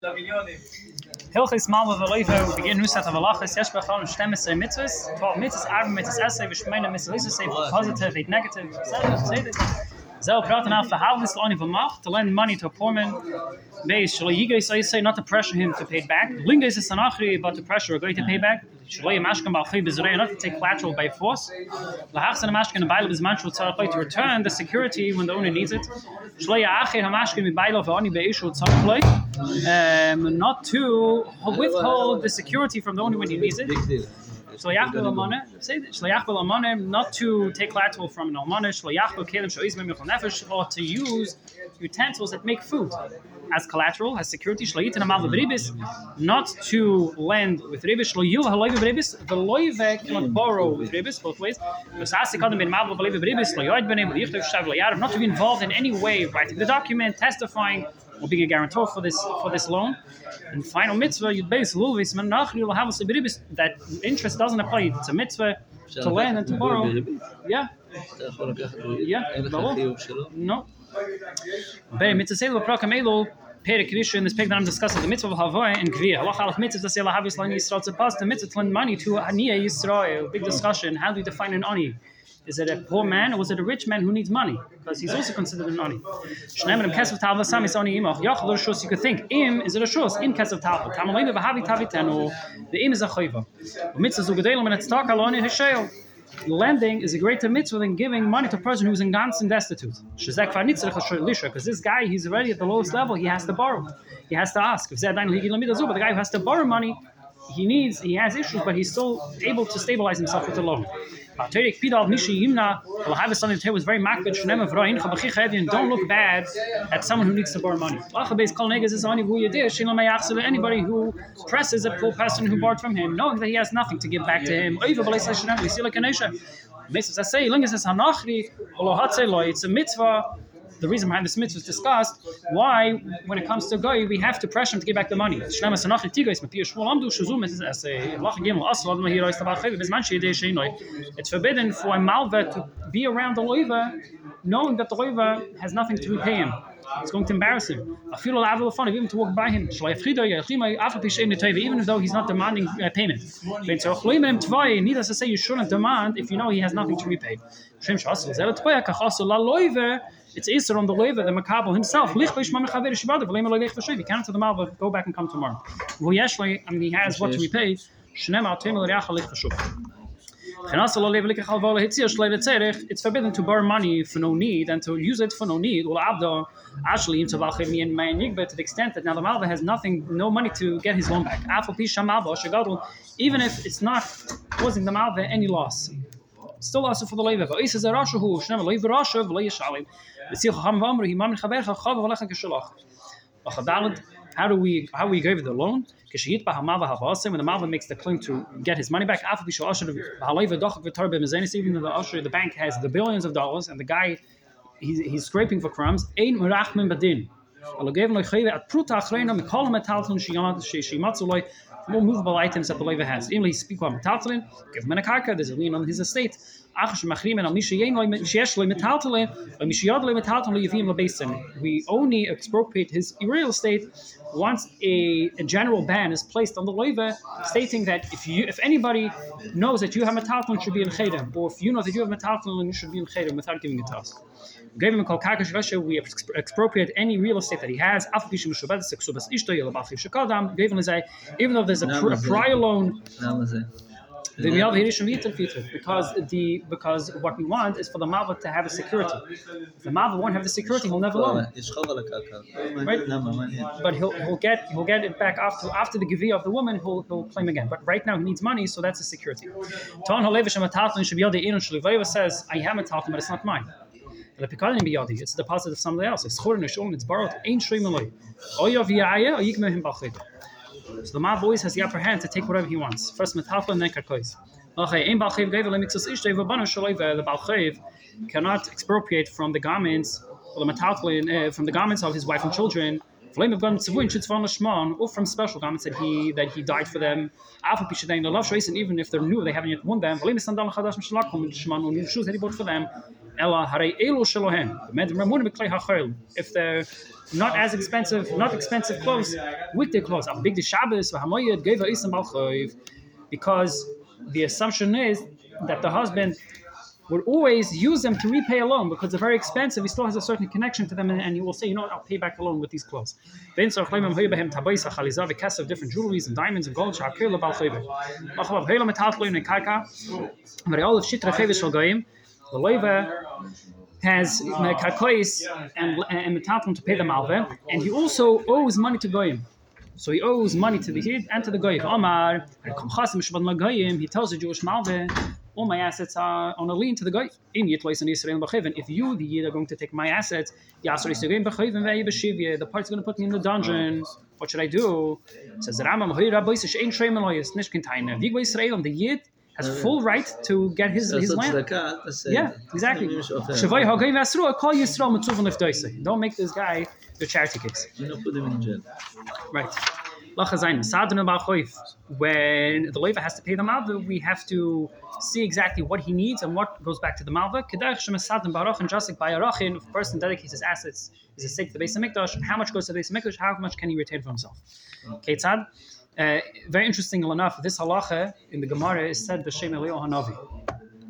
Hilchis mal with Leifa, we begin new set of halachas, yesh bechal and shtem esrei mitzvahs, 12 mitzvahs, arba mitzvahs essay, v'shmeina mitzvahs essay, positive, eight negative, say this. Zel praten af verhaalnis lo van macht, to lend money to a poor man. Beis, shlo yigai I say not to pressure him to pay back. Linga is sanachri, but to pressure a guy to pay back. Not to take collateral by force. To return the security when the owner needs it. Shlo yi acher ha mashkan mi bailo v'ani be'ishu tzarach um, not to withhold the security from the owner when he needs it. Not to take collateral from an nefesh, or to use utensils that make food as collateral, as security. Shlayit and amal v'ribis, not to lend with ribis. Shloyil haloy v'ribis, the loyve cannot borrow with ribis both ways. V'sasi kadam bin mal v'loy v'ribis, loyoid b'nei v'yichtav shav loyarav, not to be involved in any way, writing the document, testifying, or being a guarantor for this for this loan. And final mitzvah, you base lulvis menach you will have a that interest doesn't apply. It's a mitzvah to lend and to borrow. Yeah. Yeah. No. Bei mitzvah selo prokamelo Perek Rishu in this pig that I'm discussing, the mitzvah of Havoy and Gviya. Allah halach mitzvah to say Allah havis lan Yisrael to pass the mitzvah to lend money to Aniya Yisrael. Big discussion. How do you define an ani? Is it a poor man or was it a rich man who needs money? Because he's also considered an ani. Shneim kesef tav lasam is ani imach. Yach lo shus. You could think im is it a shus im kesef tav. Tamalim v'havi tavitenu. The im is a chayva. Mitzvah zu gedelim and it's talk aloni. Lending is a greater mitzvah than giving money to a person who's in and destitute. Because this guy, he's already at the lowest level. He has to borrow. He has to ask. But the guy who has to borrow money, he needs, he has issues, but he's still able to stabilize himself with the loan. Was very don't look bad at someone who needs to borrow money. Is anybody who presses a poor person who borrowed from him, knowing that he has nothing to give back to him. Hanachri, it's a mitzvah the reason behind this mitzvah is discussed. Why, when it comes to goy, we have to pressure him to give back the money. It's forbidden for a malva to be around the loiva, knowing that the loiva has nothing to repay him. It's going to embarrass him. I feel a of fun, even to walk by him. Even though he's not demanding uh, payment. Needless to say, you shouldn't demand if you know he has nothing to repay. It's Isser on the Leva, the Makabal himself. He can't to the Malva, go back and come tomorrow. Mean, he has what to repay. It's forbidden to borrow money for no need and to use it for no need. Actually, to the extent that now the Malva has nothing, no money to get his loan back. Even if it's not causing the Malva any loss still also for the leva. But is a rasha who shnema leva rasha v'lo yishalim. V'tzil chacham v'amru himam nechabercha chav v'lecha keshalach. How do we how we give the loan? When the Malva makes the claim to get his money back, even though the usher, the bank has the billions of dollars, and the guy he's, he's scraping for crumbs. Ein merachmin badin. More movable items that the Leva has. Give him there's a lien on his estate. Achash machrim and al mishayen loy mishesh loy metaltalin, or mishayad loy metaltalin loy yavim lebesin. We only expropriate his real estate once a, a, general ban is placed on the loiva, stating that if you, if anybody knows that you have metaltalin, should be in chedem, or if you know that you have metaltalin, you should be in chedem without giving it to us gave him a call kakash vesha, we expropriate any real estate that he has. Even though there's a, pr- a prior loan. Because the because what we want is for the Malva to have a security. If the Malva won't have the security, he'll never loan. Right? But he'll, he'll get he'll get it back after after the Gavi of the woman. He'll, he'll claim again. But right now he needs money, so that's a security. says, "I have a talton, but it's not mine." It's the deposit of somebody else. It's it's borrowed. Ain't shrim aloi. Oyav yaya, or yikmeh him bachid. So the Mav always has the upper hand to take whatever he wants. First metafla and then karkois. The balchiv cannot expropriate from the garments or the metaltlin uh, from the garments of his wife and children or from special garments that he that he died for them. And even if they're new, they haven't yet worn them. New Shoes that he bought for them. Ella harei elu shelohen. If they're not as expensive, not expensive clothes, weekday clothes. Big the Shabbos, al choiv. Because the assumption is that the husband would always use them to repay a loan because they're very expensive. He still has a certain connection to them, and, and he will say, you know what, I'll pay back the loan with these clothes. So of different jewelries and diamonds and gold. And goyim. The loiva has karkois and and metalton to pay the malve, and he also owes money to goyim. So he owes money to the Yid and to the Goy. Omar, he tells the Jewish malve, all my assets are on a lien to the Goy. If you, the Yid, are going to take my assets, the part's going to put me in the dungeon. What should I do? Says the Rambam, the Yid has full right to get his, his land. Yeah, exactly. Uh, Don't make this guy the charity case. Right. When the loiva has to pay the malva, we have to see exactly what he needs and what goes back to the malva. And just like by Arachin, if a person dedicates his assets, is a sake to the base of Mikdash, how much goes to the base of Mikdash, how much can he retain for himself? Ketzad. Uh, very interesting enough, this halacha in the Gemara is said b'shem Eliyahu Hanavi.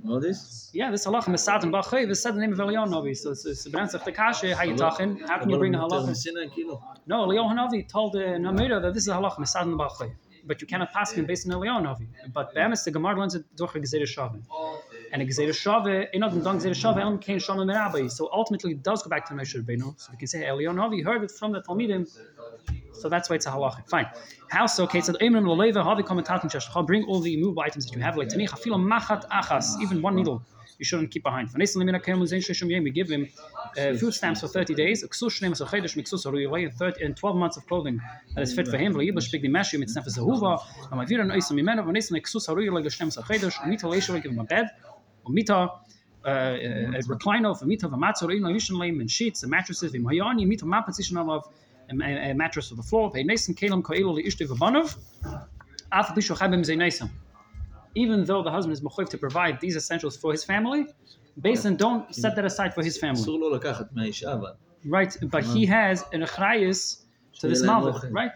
All this? Yeah, this halacha Mesad and Bachay is said the name of Eliyahu Hanavi. So it's it's the branch of the kasha. How you talking? How can you bring a halacha? No, Eliyahu Hanavi told the Namira that this is halacha Mesad and Bachay. But you cannot pass him based on Eliyahu Hanavi. But Be'emes the Gemara learns it durch a Gezerah. And a Gezerah Shaveh, in other words, Gezerah Shaveh, Elam Kain Shalom Merabbi. So ultimately it does go back to Moshe Rabbeinu. So we can say Eliyahu Hanavi heard it from the Talmidim so that's why it's a halacha. Fine. How so? Okay, so bring all the movable items that you have, like Tanich, Hafila Machat Achas, even one needle you shouldn't keep behind. We give him uh, food stamps for 30 days, and 12 months of clothing that is fit for him. And give him a bed, a recliner, and sheets, and mattresses, a, a mattress for the floor. Even though the husband is mechoiv to provide these essentials for his family, Basin don't set that aside for his family. Right, but he has an achrayis to this mother, right?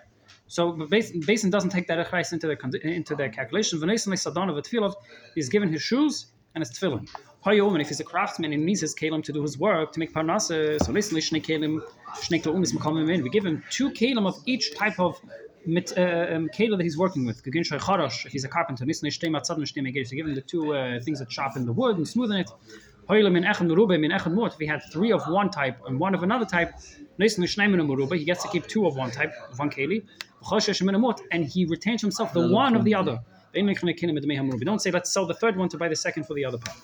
So Basin doesn't take that achrayis into the into their calculation. V'neisen sadon of tefillov, he's given his shoes and his tefillin. Hayom, and if he's a craftsman and he needs his kalim to do his work to make parnasa, so listen, shnei kalim, shnei klaumis makamim in. We give him two kalim of each type of mit uh, um, that he's working with. If he's a carpenter, we give him the two uh, things that sharpen the wood and smoothen it. If he had three of one type and one of another type, he gets to keep two of one type, one keli, and he retains himself the one of the other. We don't say let's sell the third one to buy the second for the other part.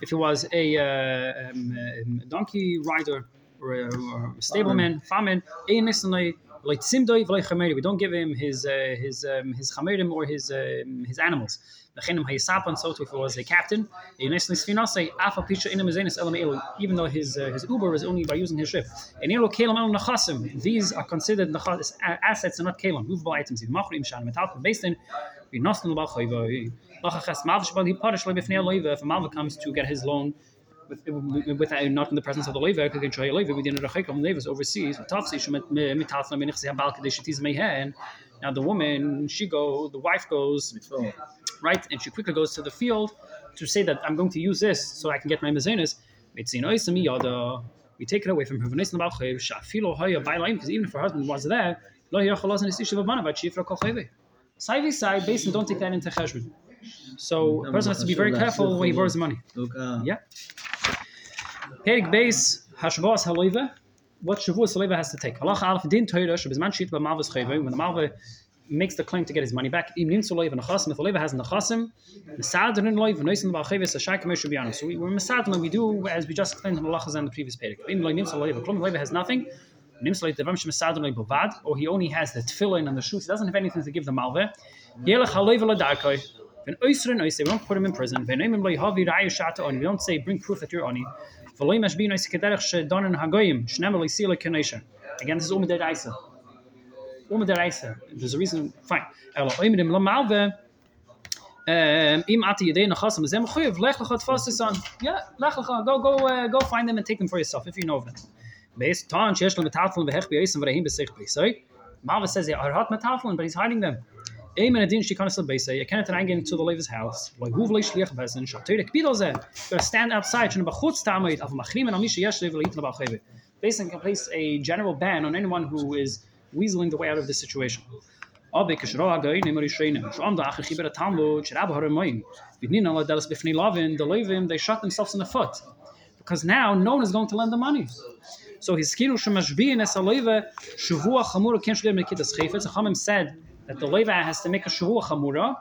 If he was a uh, um, um, donkey rider or a, or a stableman, famine, we don't give him his uh, his um, his chamerim or his um, his animals. Even though his uh, his Uber is only by using his ship. These are considered assets and not kalim, movable items. Based in if a Malva comes to get his loan with, with, uh, not in the presence of the Levi, can try a Levi within the Rechekom Levis overseas. Now the woman, she go, the wife goes, right, and she quickly goes to the field to say that I'm going to use this so I can get my mezenas. We take it away from her. Because even if her husband was there, side by side, basically don't take that into cheshbon. So a person has to be very careful when he borrows money. Yeah. Perik base hashvos haloiva. What shavus haloiva has to take? Allah alf din Torah shebizman shit ba malvus chayve. When the malva makes the claim to get his money back. So we're mesader we do as we just explained in the lachas and the previous loiva has nothing. Or he only has the tefillin and the shoes. He doesn't have anything to give the. Yelech haloiva oisrin we don't put him in prison. We don't say bring proof that you're on. Again, this is Umid Reisa. There's a reason. Fine. im ati lech tfas son yeah go go uh, go find them and take them for yourself if you know of them. based on shesh le tafel be hech be yisem v'rehim besich be so Malva says but he's hiding them. Ein men adin beise you can't run into the Levi's house. Who stand outside of machrim and amish yesh can place a general ban on anyone who is weaseling the way out of this situation they shot themselves in the foot. Because now no one is going to lend the money. So his skinu shmashbi in a leva shvu khamur ken shlem lekit as. So Khamim said that the leva has to make a shvu khamura.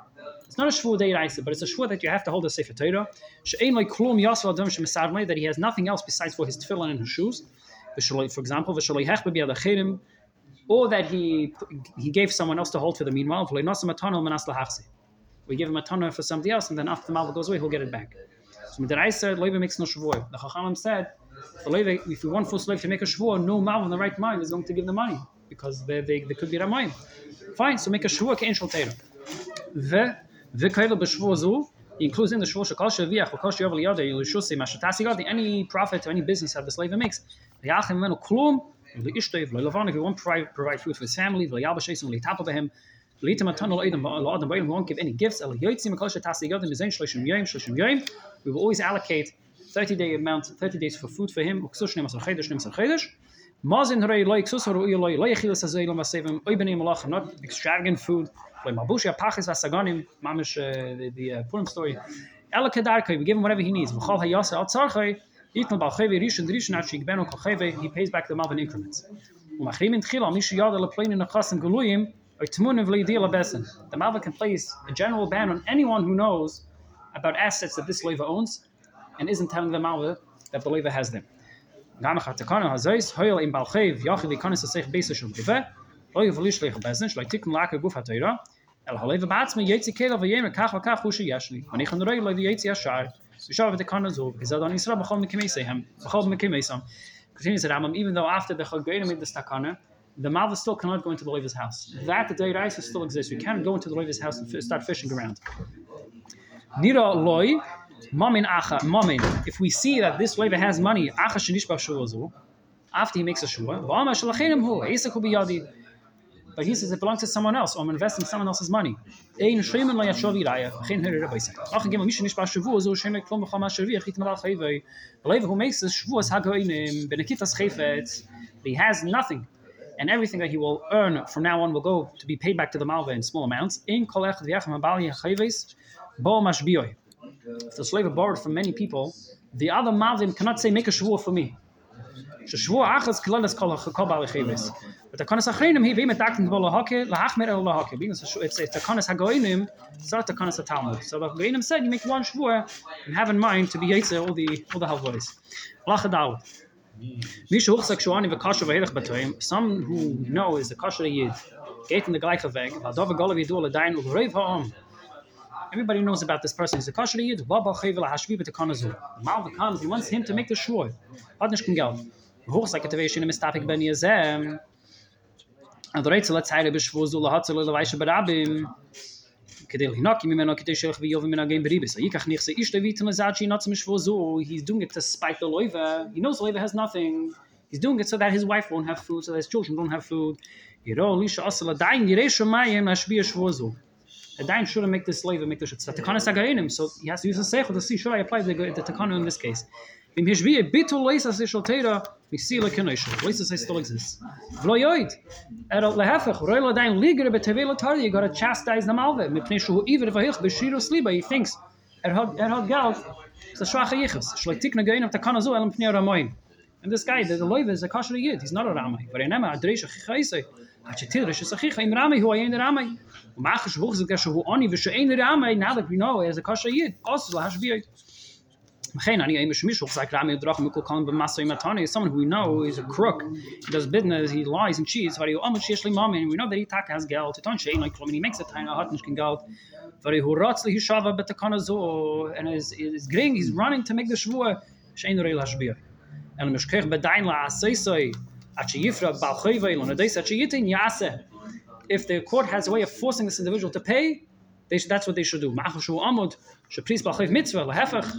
It's not a shvu day raisa, but it's a shvu that you have to hold a sefer Torah. Shein like klum yasal adam shmesarmay that he has nothing else besides for his tefillin and his shoes. For example, v'shaloi hech bebi ad or that he he gave someone else to hold for the meanwhile. We give him a tonner for somebody else, and then after the malva goes away, he'll get it back. So the said, Leva makes no shavuot. The Chachamim said, if you want for slave to make a shavuot, no malva in the right mind is going to give the money because they, they, they could be ramayim. Fine, so make a shavuot kein shel teira. Ve kaila b'shavuot zu includes in the shavuot shekal sheviach v'kal sheyav liyadeh yilishusei mashatasi gadi any profit or any business that the slave makes. V'yachim menu klum you won't provide, food for his family b'ayim won't give any gifts. We will always allocate 30 day amount 30 days for food for him. Mazin lo lo yechilas azay lo masevim oy b'nei malach not extravagant food. Like mabushia pachis v'asaganim mamish the, the uh, Purim story. Ela we give him whatever he needs. V'chol hayasa al He pays back the malvin increments. The malvin can place a general ban on anyone who knows about assets that this leva owns and isn't telling the malvin that the leva has them. Yishav the Kanazov, because Adon Yisrael B'chol Mekimeseihem, B'chol. Continues the Rambam, even though after the Chagoyim made the Stakana, the Malva still cannot go into the Levi's house. That the Deiraisa still exists. You can't go into the Levi's house and start fishing around. Nira loy, mamin acha, mamin. If we see that this Levi has money, acha shenish b'shuazu, after he makes a shua, v'ama shalachenim hu, eisek hu biyadi, but he says it belongs to someone else, or I'm investing someone else's money. Ein shreimen la yashovi raya, chen here rabbi say. Ach gem mish nish ba shvu, zo shem klom. Believe who makes this shvu as hagoinim, benekitas chayfet, he has nothing. And everything that he will earn from now on will go to be paid back to the malva in small amounts. In kolech v'yachem abali chayveis, bo. If the slave borrowed from many people, the other malvim cannot say, make a shvu for me. Shvu achas klolas kol chakobal chayveis. The kanas achreinim he vim etakten bol lahake lahachmer el lahake. Being it's it's the kanas hagoinim, it's not the kanas talmud. So the hagoinim said you make one shvur and have in mind to be yetzer all the all the v'kasha v'hedach batoim. Some who know is the kasha yid. In the gleiche weg. L'dayin u'reiv ha'om. Everybody knows about this person. He's a kasher yid. Chayvel ha'ashvi b'tekanazu. He wants him to make the etaveshin mistafik ben yazem. Und der Rätsel hat zeile bis wo so hat so weiße barabim. Kedel hinak mi meno kedel shel khvi yov min agem bribes. Ich ach nicht se ist der wie zum zachi not zum schwo so he's doing it to spite the loiva. He knows the loiva has nothing. He's doing it so that his wife won't have food, so that his children don't have food. Yiro lisha asla dain yire shomayem ashbi shwo zo. A dain should make this slave make the shit. The kana sagainim, so he has to use a sech to see should I apply the the takana in this case. Im hishbi a bit to leisa se shotera we see like an issue. Leisa se still exists. Vlo yoid. Er le hefech roil dain liger be tevel tar you got to chastise the malve. Even if he beshiro sliba he thinks er hat er hat geld. So schwache yichs. Shloit tik na gein auf der kana so elm pne ramoin. And this guy, the, the loiva is a kosher yid. He's not a ramai. But I nema adreish a chichaise. Hat she tirish is a chicha im ramai hu ayin ramai. Umach is wuchs hu ani vishe ein ramai. Now that we know is a kosher yid. Also, hash someone who we know is a crook. He does business he lies and cheats. We know that he has geld. He makes a tiny nicht geld. And is is gring he's running to make the shvua shein reil hashbir and mish kech be dain la asay soy at yifra they yitin if the court has a way of forcing this individual to pay should, that's what they should do. Ma'achar shu amud, shepris b'achiv mitzvah, lehefach.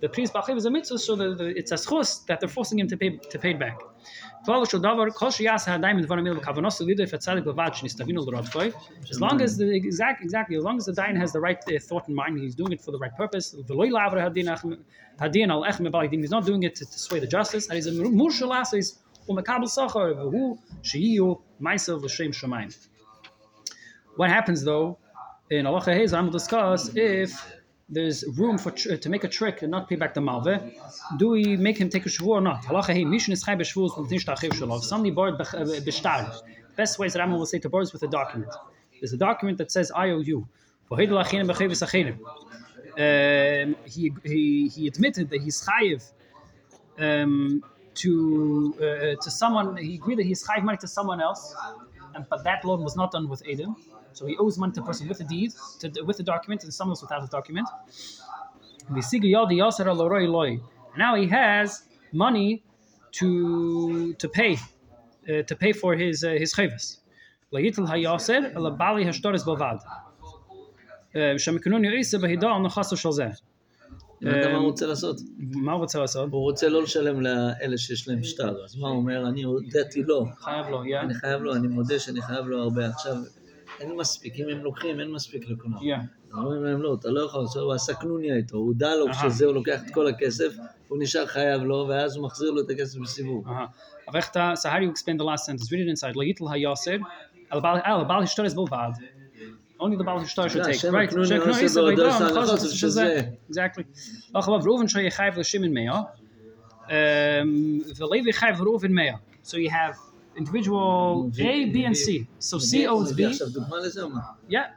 The priest b'achiv is a mitzvah, so the, it's a schus that they're forcing him to pay to pay it back. As long as the exact exactly as long as the dayan has the right uh, thought in mind, he's doing it for the right purpose. He's not doing it to, to sway the justice. And he's a shamayim. What happens though in Allah Hazam will discuss if there's room for to make a trick and not pay back the malve. Do we make him take a shvur or not? Halacha hey, mission is chai b'shvur from tish tachiv. Somebody borrowed uh, b'shtar. Best way is Rambam will say to borrow with a document. There's a document that says achinim b'chevis achinim. Um, he, he, he admitted that he's chayiv um, to uh, to someone. He agreed that he's chayiv money to someone else, and but that loan was not done with Adam. So he owes money to a person with a deed, to, with a document, and someone else without a document. And now he has money to to pay uh, to pay for his uh, his chayvus. Layitel hayaser ala bali hashtaris bavad. שמקנון יעיסה בהידע על נכסו של זה. אתה יודע מה אמ, הוא רוצה לעשות? מה הוא רוצה לעשות? הוא רוצה לא לשלם לאלה שיש להם שטר. אז מה הוא אומר? אני הודיתי לו. חייב לו, יא? אני חייב לו, אני מודה שאני חייב לו הרבה. עכשיו, אין מספיק. אם הם לוקחים, אין מספיק לכולם. יא. אומרים להם לא, אתה לא יכול, הוא עשה קנוניה איתו, הוא לו אהה. כשזה, הוא לוקח את כל הכסף, הוא נשאר חייב לו, ואז הוא מחזיר לו את הכסף בסיבוב. Uh-huh. Avechta, so how do you explain the last sentence? Read it inside. Layitel hayaser al bal al bal hishtaris bilvad. Only the bal hishtar should take. Right. Aknuni Shekno also Yisrael באודו Beidon, של Choshes, הנחos, שזה- שזה- Exactly. Achav Reuven shoy chayv l'shimin meya. Um, V'levi chayv Reuven meya. So you have individual A, B, and C. So C owes B. Yeah.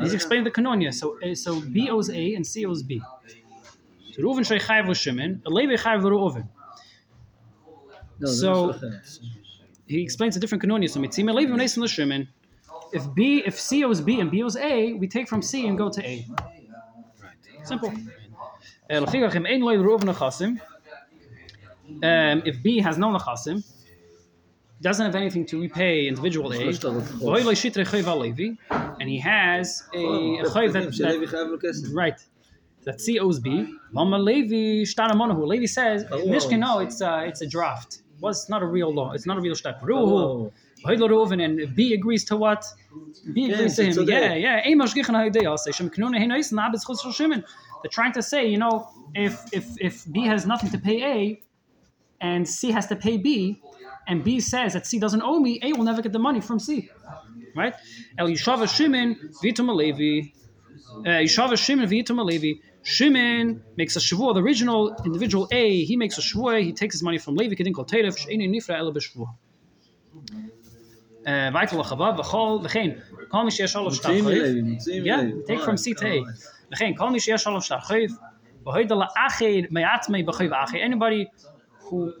He's explaining the kanonia. So so B owes A and C owes B. So Reuven Sheichayev Chayv Shimon, Levi Chayev Reuven. So he explains a different kanonia. So Mitzim Levi Menesim Shimon. If B, if C owes B and B owes A, we take from C and go to A. Simple. Um, if B has no nachasim, doesn't have anything to repay individual and he has a, chayv that, that right that COSB. Lama Levi. Levi says no, it's a, uh, it's a draft. Well, it's not a real law. It's not a real shtat. Ruhu. And B agrees to what? B agrees to him. Yeah, yeah. They're trying to say, you know, if if if B has nothing to pay A, and C has to pay B, and B says that C doesn't owe me, A will never get the money from C. Right? El Yishava Shimon Vitum Alevi. Uh, Yishava Shimon Vitamalevi. Shimon makes a shavua. The original individual A, he makes a shavua. He takes his money from Levi. Kedin kol terev she'eni nifra ela b'shavua. Uh, Weiter lachava v'chol v'chein kol mi sheyesh olav shtar Yeah, take from C to A. V'chein kol mi sheyesh olav shtar choiv v'hoida la'achid me'atmei b'choiv achid. Anybody who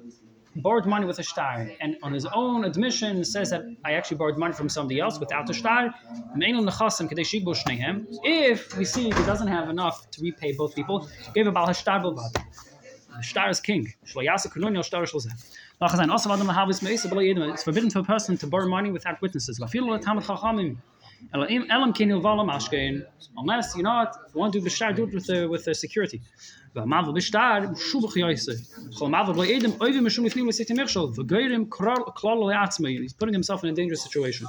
borrowed money with a star, and on his own admission says that I actually borrowed money from somebody else without a star, if we see he doesn't have enough to repay both people, give a Baal Hashtar Bulbad. The star is king. It's forbidden for a person to borrow money without witnesses. Unless you know if you want to do b'shtar, do it with the with the security. V'amav b'shtar shubach yaise. Chol mav belo oivim mishum lifnim l'sitim echshol. V'goyrim klal le'atzmei. He's putting himself in a dangerous situation.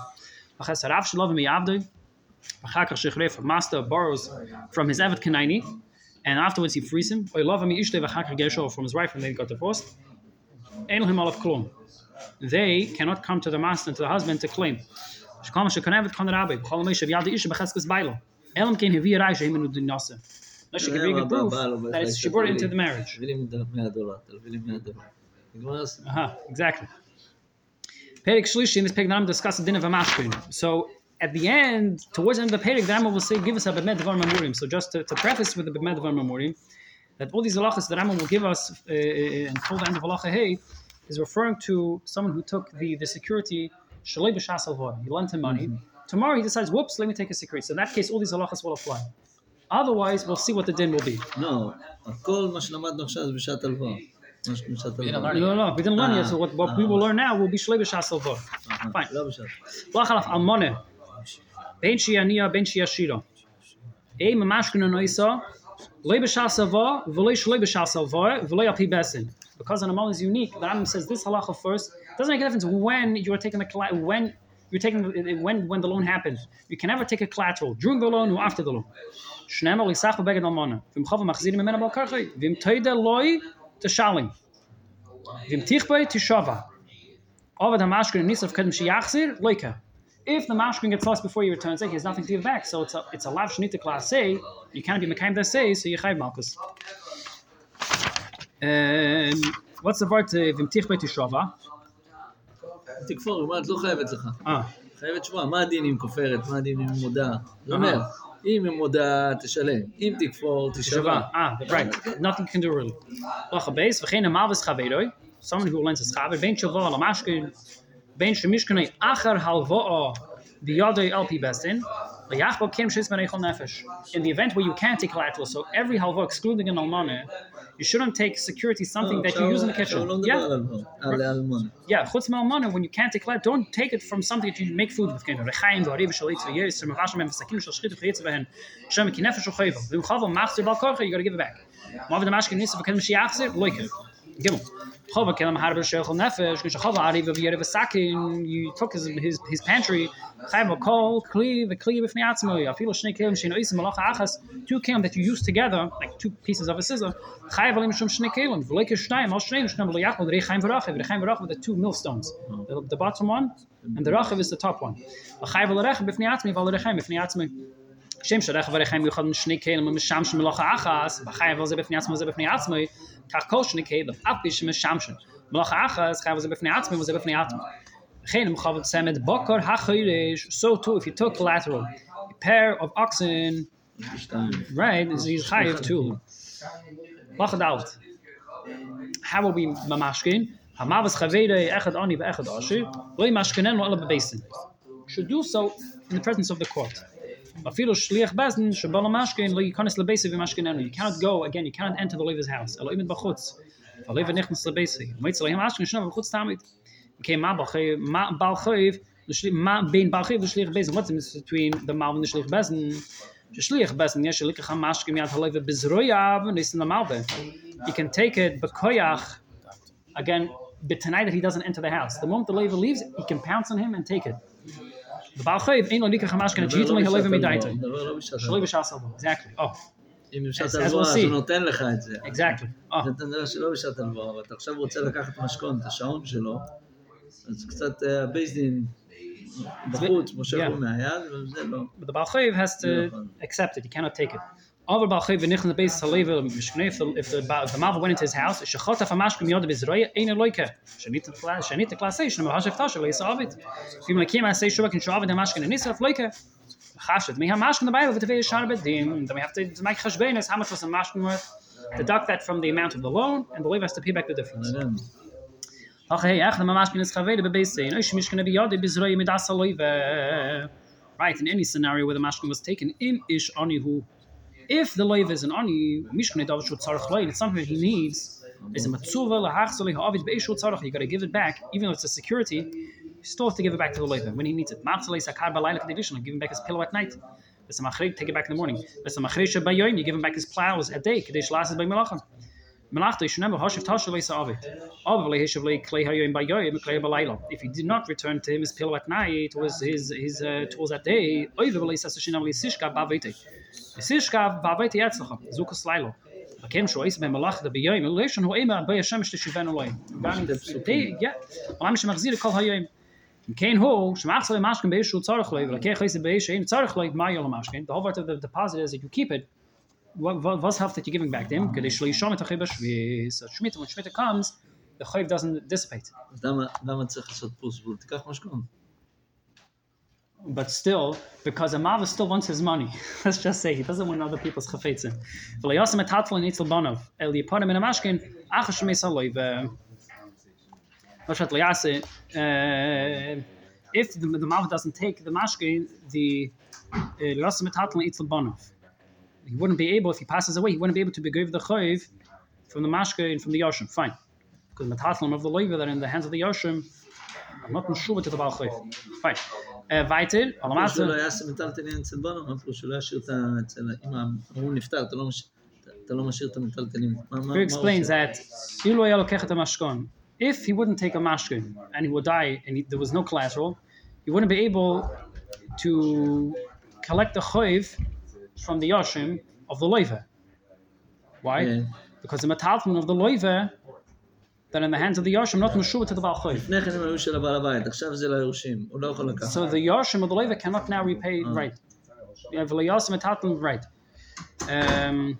Achas harav shalom miyavdoi. Achar kach shechref, master borrows from his evet kanaini, and afterwards he frees him. Oy love him ishtei v'achar gesho from his wife when they got divorced. Ein him olav klum. They cannot come to the master and to the husband to claim. Kama shekanevet kan rabbi, kol meishav yad ish becheskes bailo. Elam kein hevi raisha him nud nasa. No she can bring proof that she brought into the marriage. Uh-huh, exactly. Perik Shlishi in this Perik Naram discuss the din of a mashkin. So at the end, towards the end of the Perik, the will say, give us a Bemed Devar Mamurim. So just to, to preface with the Bemed Devar Mamurim, that all these halachas that Rambam will give us uh, uh, uh, until the end of halacha hey is referring to someone who took the, the security Shalei B'Shas Alvah. He lent him money. Tomorrow he decides, whoops, let me take a security. So in that case, all these halachas will apply. Otherwise, we'll see what the din will be. לא, הכל מה שלמדנו עכשיו זה בשעת הלוואה. מה שבשעת הלוואה. No, no, no, we didn't learn yet. So what, what we will learn now will be Shalei B'Shas Alvah. Fine. לא בשעת. לא חלף אלמונה, בין שהיא ענייה, בין שהיא עשירה. Ey mamashkin no isa, loy b'shas ava, v'loy shloy b'shas ava, v'loy al pi besin. Because an amal is unique, the Rambam says this halacha first. Doesn't make a difference when you're taking the when you're taking when when the loan happens. You can never take a collateral during the loan or after the loan. If the mashkin gets lost before he returns say he has nothing to give back. So it's a it's a lav shnita class you can't be mekayim that so you chayv malchus. Um, what's the word uh, v'im tichbei tishava? תכפור, היא אומרת, לא חייבת לך. Ah, חייבת שבועה. מה הדין אם כופרת? מה הדין אם מודה? זה אה. אומר, אם היא מודה, תשלם. אם תכפור, תשבע. tishava. Ah, right. Nothing you can do really. Lacha beis v'chein amalvis chaveroi. Someone who lends a chaver ben shava la mashkin ben shemishkanei achar halvoa v'yadoi elpi bestin. in the event where you can't take collateral, so every halva, excluding an almana, you shouldn't take security, something oh, that you use in the kitchen. Yeah, yeah. Chutz when you can't take collateral, don't take it from something that you make food with. You gotta give it back. Gimel. Chava, nefesh, gish chava, ariv, v'yerev, v'sakin, you took his, his, his pantry, chayv, kol, kli, shnei kelim, shein oisim, malacha achas, two kelim that you use together, like two pieces of a scissor, chayv, alim, shum, shnei kelim, al shnei, shnei, v'loyachol, v'rechaim, v'rachiv, v'rachiv, the two millstones. The, the bottom one, and the rachiv is the top one. Chayv. שם שדרך ורכם יוחד משני כלים ומשמש מלאכה אחס, בחייב על זה בפני עצמו וזה בפני עצמי, כך כל שני כלים, אף פי שמשמשן. מלאכה אחס, חייב על זה בפני עצמי וזה בפני עצמי. וכן אם חייב צמד בוקר החודש, so too if you took collateral, a pair of oxen, שתיים. right, is he's chayiv too. Lach het out. How will we mamashkin? Hamavas chavede echad ani ve'echad ashi, lo yimashkinen lo ela bebesin. Should do so in the presence of the court. Afilu shliach bazin shebala mashkin lo yikonis lebesi v'mashkin enu. You cannot go again. You cannot enter the leaver's house. Elo imid b'chutz. Elo imid nichnas lebesi. Moitz lohim ashkin shnav b'chutz tamid. Okay, ma b'chayv, ma b'chayv, ma bin b'chayv v'shliach bazin. What's the difference between the malv and the shliach bazin? Shliach bazin yesh elikach ha-mashkin yad ha-loiva. He can take it b'koyach. Again, but tonight that he doesn't enter the house. The moment the leaver leaves, he can pounce on him and take it. The בעל חייב אין לו לקח המשקה דבר נג'יתו לא לי בשעת הלוי הלוואה, מדייתו. דבר לא בשעת שלוי הלוואה. בשעה סלבו. Exactly. Oh, אם בשעת As- as we'll הלוואה, אז see. הוא נותן לך את זה. exactly. Oh, אתה יודע שלא בשעת הלוואה, אבל אתה עכשיו רוצה לקחת משכון, את השעון שלו, אז קצת אה, הבייסדין בחוץ, מושך Yeah. לו מהיד, וזה לא. but the בעל חייב has to Yeah. accept it. He cannot take it. Over the base Mishkne, if the if the, the went into his house, Shachota Famashkim Yod Ein Class, Class, Mashkin and Loike, we have the Bible, Vitavay Sharbet, then we have to make Chashbenes, how much was the Mashkin worth, deduct that from the amount of the loan, and the Levi has to pay back the difference. Ach, Mashkin is Chaved, the base Loive. Right, in any scenario where the Mashkin was taken, in Ish anihu, if the loive is an ani, mishkene dav shut tzarech loiv, it's something that he needs. Is a matzuva lahachzoli ha'avid be'ishut tzarech. You got to give it back, even though it's a security. You still have to give it back to the loive when he needs it. Matzalei sakar balayla kadivishon, give him back his pillow at night. V'sa machri, take it back in the morning. V'sa machri shabayoyim, you give him back his plows at day. Kadesh lasses by. Malachta, you Klei Klei If he did not return to him his pillow at night, was his, his uh, that day, Yatzlacha, Zukas Again, so is Relation who am Kol kein ho, Tzarach Shein Tzarach The whole part of the deposit is that you keep it what was half that you're giving back to him? When Shemitah comes, the chayiv doesn't dissipate. But still, because a Amava still wants his money. Let's just say he doesn't want other people's chafetzim. Uh, uh, if the, the Mav doesn't take the mashkin, the Yasim uh, Etatlan eats the bonov. He wouldn't be able, if he passes away, he wouldn't be able to be give the Chayiv from the mashke and from the Yoshim. Fine. Because Metatlan of the Leiva that are in the hands of the Yoshim are not sure to the Baal Chayiv. Fine. Äh, weiter, alle שהוא לא Maße. יעשה מטלטלין אצל בנו, מה פירוש? שהוא לא ישאיר את ה... אצל... אם ההוא נפטר, אתה לא מש- אתה לא משאיר את המטלטלין. מה- מה- He מה הוא explains עושה? that Ilu היה לוקח את המשכון. If he wouldn't take a mashkin and he would die and he, there was no collateral, he wouldn't be able to collect the choiv from the Yashim of the Loiva. Why? Yeah. Because the metalton of the Loiva, that in the hands of the Yashim, not Meshua to the Valchoy. So the Yashim of the Loiva cannot now repay, right. You have Leos metalton, right. Um,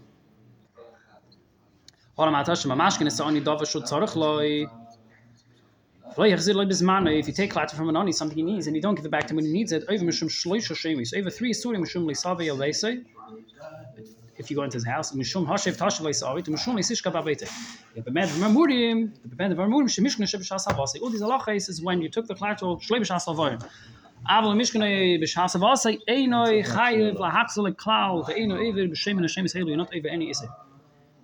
If you take klatter from an oni, something he needs, and you don't give it back to him when he needs it, over mishum shloisha shemis, over three suri mishum lisave yalese. If you go into his house, mishum hashev tashav leisavi, to mishum leisishka babete. The bemed v'marmurim, the bemed v'marmurim, shemishkne shebishas havasi. All these halachas is when you took the klatter, shloi b'shas havoyim. אבל משכנה בשעס הבאסי אינו חייב להחזל לכלל ואינו עבר בשם מן השם ישראל not over any issue.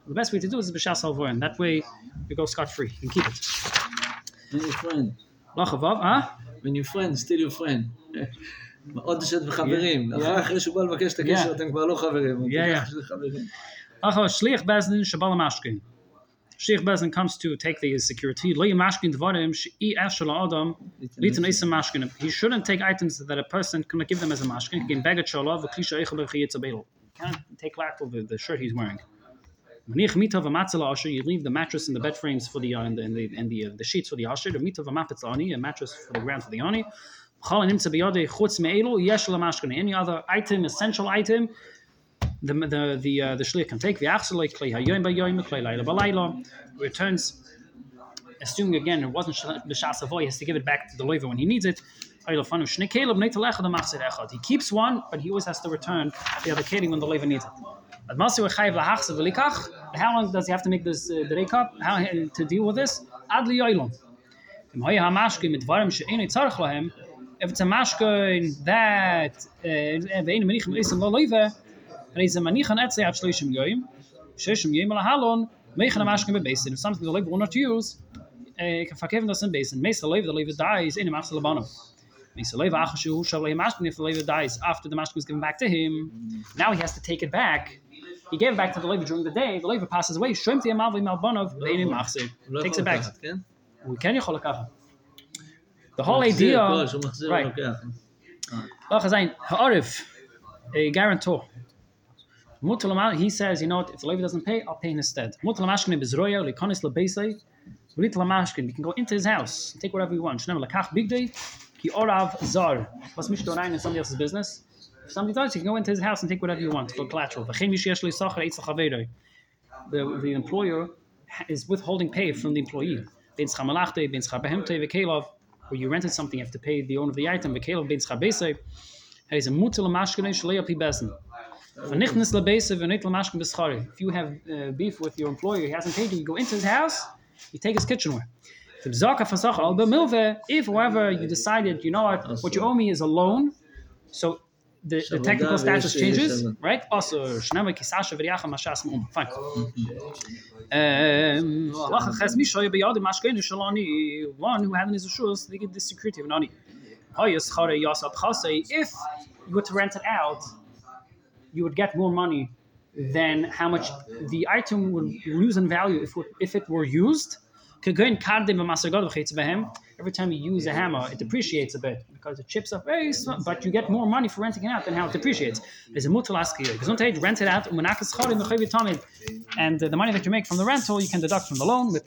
The best way to do is b'shas halvoin. That way you go scot free. You can keep it. When you friend, Lach avav, huh? when you friend, still your friend. עוד שאתם חברים, Yeah. אחר אחרי שהוא בא לבקש את הקשר Yeah. אתם כבר לא חברים, אבל Yeah, ככה yeah. שזה חברים. Lach avav, shliach bezdin shabal mashkin. Shliach bezdin comes to take the security. Lo yamashkin dvarim she'i ashel adam litin isam mashkin. He shouldn't take items that a person cannot give them as a mashkin. Again, bag of shalom, the klisha eichel b'chiyitz abel. Can't take lateral the, the shirt he's wearing. You leave the mattress and the bed frames for the uh, and the and the, and the, uh, the sheets for the asher. The mitav amapitzani, a mattress for the ground for the ani. Any other item, essential item, the the the uh, the shlich can take the achselay klei hayoim bayoim klei laila balayla returns. Assuming again it wasn't b'shas avoy, he has to give it back to the loiver when he needs it. He keeps one, but he always has to return the other keli when the loiver needs it. How long does he have to make this uh, rekap? How to deal with this? Ad liyoylom. Im hoye hamashke mit dvarim she'enu tzarich lahem. If it's a mashke that uh, ve'enu menichem isem lo loiver, and he's a manichan etzei at shloishim yoyim, shloishim yoyim lahalon, meichan hamashke bebesin. If something the loiver will not use, uh, can forgive us in basin. Meis the loiver, the loiver dies in a machse labanov. Meis the loiver achashu shalei mashke. If the loiver dies after the mashke was given back to him, now he has to take it back he gave it back to the Levi during the day. The Levi passes away. Shrim ti amavi malbanov. Takes it back. We can yachol lekach. The whole idea, right? Lachazayin ha'arif, a guarantor. He says, you know what, if the Levi doesn't pay, I'll pay in his stead. You can go into his house, take whatever we want. Ki orav zar. What's Mishnah in somebody else's business? Somebody does, you can go into his house and take whatever you want collateral. Yisachar eitz l'chaveiroi. The the employer is withholding pay from the employee. Where you rented something, you have to pay the owner of the item. If you have uh, beef with your employer, he hasn't paid you, you go into his house, you take his kitchenware. If however you decided, you know what, what you owe me is a loan, so the, the technical status changes, right? Also, Shnama Kisasha Vriacha Mashas Mum. Fine. Um, one who had in his shoes, they get the security of Nani. If you were to rent it out, you would get more money than how much the item would lose in value if, if it were used Every time you use a hammer, it depreciates a bit because it chips up very small, but you get more money for renting it out than how it depreciates. There's a mutal ask here. Gesundheit, rent it out, and uh, the money that you make from the rental, you can deduct from the loan with.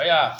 Oh yeah.